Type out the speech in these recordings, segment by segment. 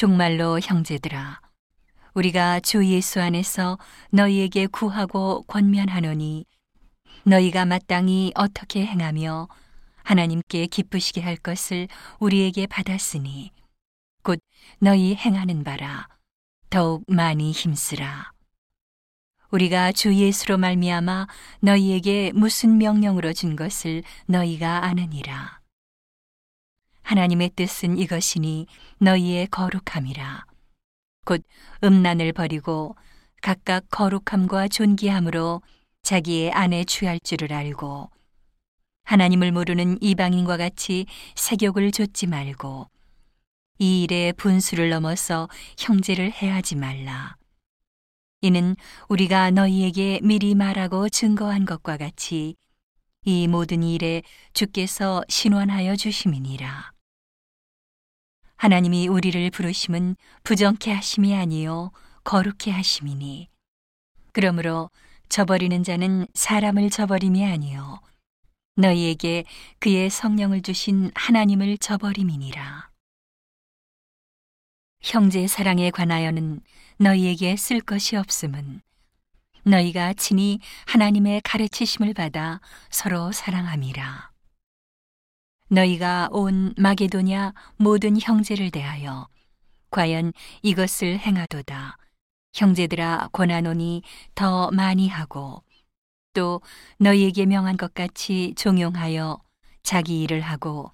정말로 형제들아 우리가 주 예수 안에서 너희에게 구하고 권면하노니 너희가 마땅히 어떻게 행하며 하나님께 기쁘시게 할 것을 우리에게 받았으니 곧 너희 행하는 바라. 더욱 많이 힘쓰라. 우리가 주 예수로 말미암아 너희에게 무슨 명령으로 준 것을 너희가 아느니라 하나님의 뜻은 이것이니 너희의 거룩함이라 곧 음란을 버리고 각각 거룩함과 존귀함으로 자기의 안에 취할 줄을 알고 하나님을 모르는 이방인과 같이 세욕을 좇지 말고 이 일에 분수를 넘어서 형제를 해하지 말라. 이는 우리가 너희에게 미리 말하고 증거한 것과 같이 이 모든 일에 주께서 신원하여 주심이니라. 하나님이 우리를 부르심은 부정케 하심이 아니요 거룩케 하심이니 그러므로 저버리는 자는 사람을 저버림이 아니요 너희에게 그의 성령을 주신 하나님을 저버림이니라 형제 사랑에 관하여는 너희에게 쓸 것이 없음은 너희가 친히 하나님의 가르치심을 받아 서로 사랑함이라. 너희가 온 마게도냐 모든 형제를 대하여 과연 이것을 행하도다. 형제들아 권하노니 더 많이 하고 또 너희에게 명한 것 같이 종용하여 자기 일을 하고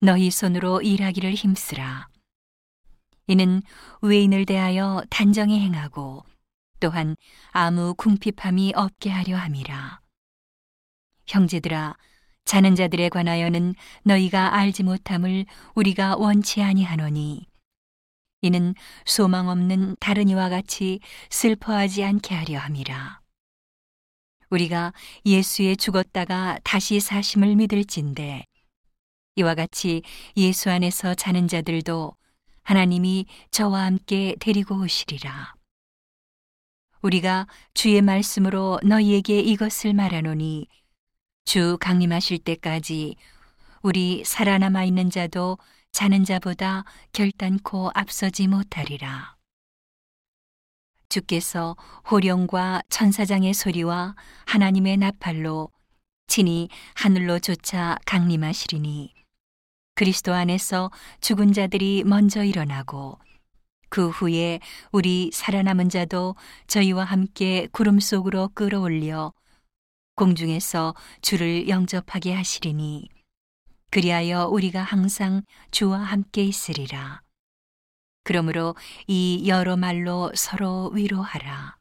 너희 손으로 일하기를 힘쓰라. 이는 외인을 대하여 단정히 행하고 또한 아무 궁핍함이 없게 하려 함이라. 형제들아 자는 자들에 관하여는 너희가 알지 못함을 우리가 원치 아니하노니. 이는 소망 없는 다른 이와 같이 슬퍼하지 않게 하려 함이라. 우리가 예수에 죽었다가 다시 사심을 믿을진데 이와 같이 예수 안에서 자는 자들도 하나님이 저와 함께 데리고 오시리라. 우리가 주의 말씀으로 너희에게 이것을 말하노니 주 강림하실 때까지 우리 살아남아 있는 자도 자는 자보다 결단코 앞서지 못하리라. 주께서 호령과 천사장의 소리와 하나님의 나팔로 친히 하늘로 쫓아 강림하시리니 그리스도 안에서 죽은 자들이 먼저 일어나고 그 후에 우리 살아남은 자도 저희와 함께 구름 속으로 끌어올려 공중에서 주를 영접하게 하시리니 그리하여 우리가 항상 주와 함께 있으리라. 그러므로 이 여러 말로 서로 위로하라.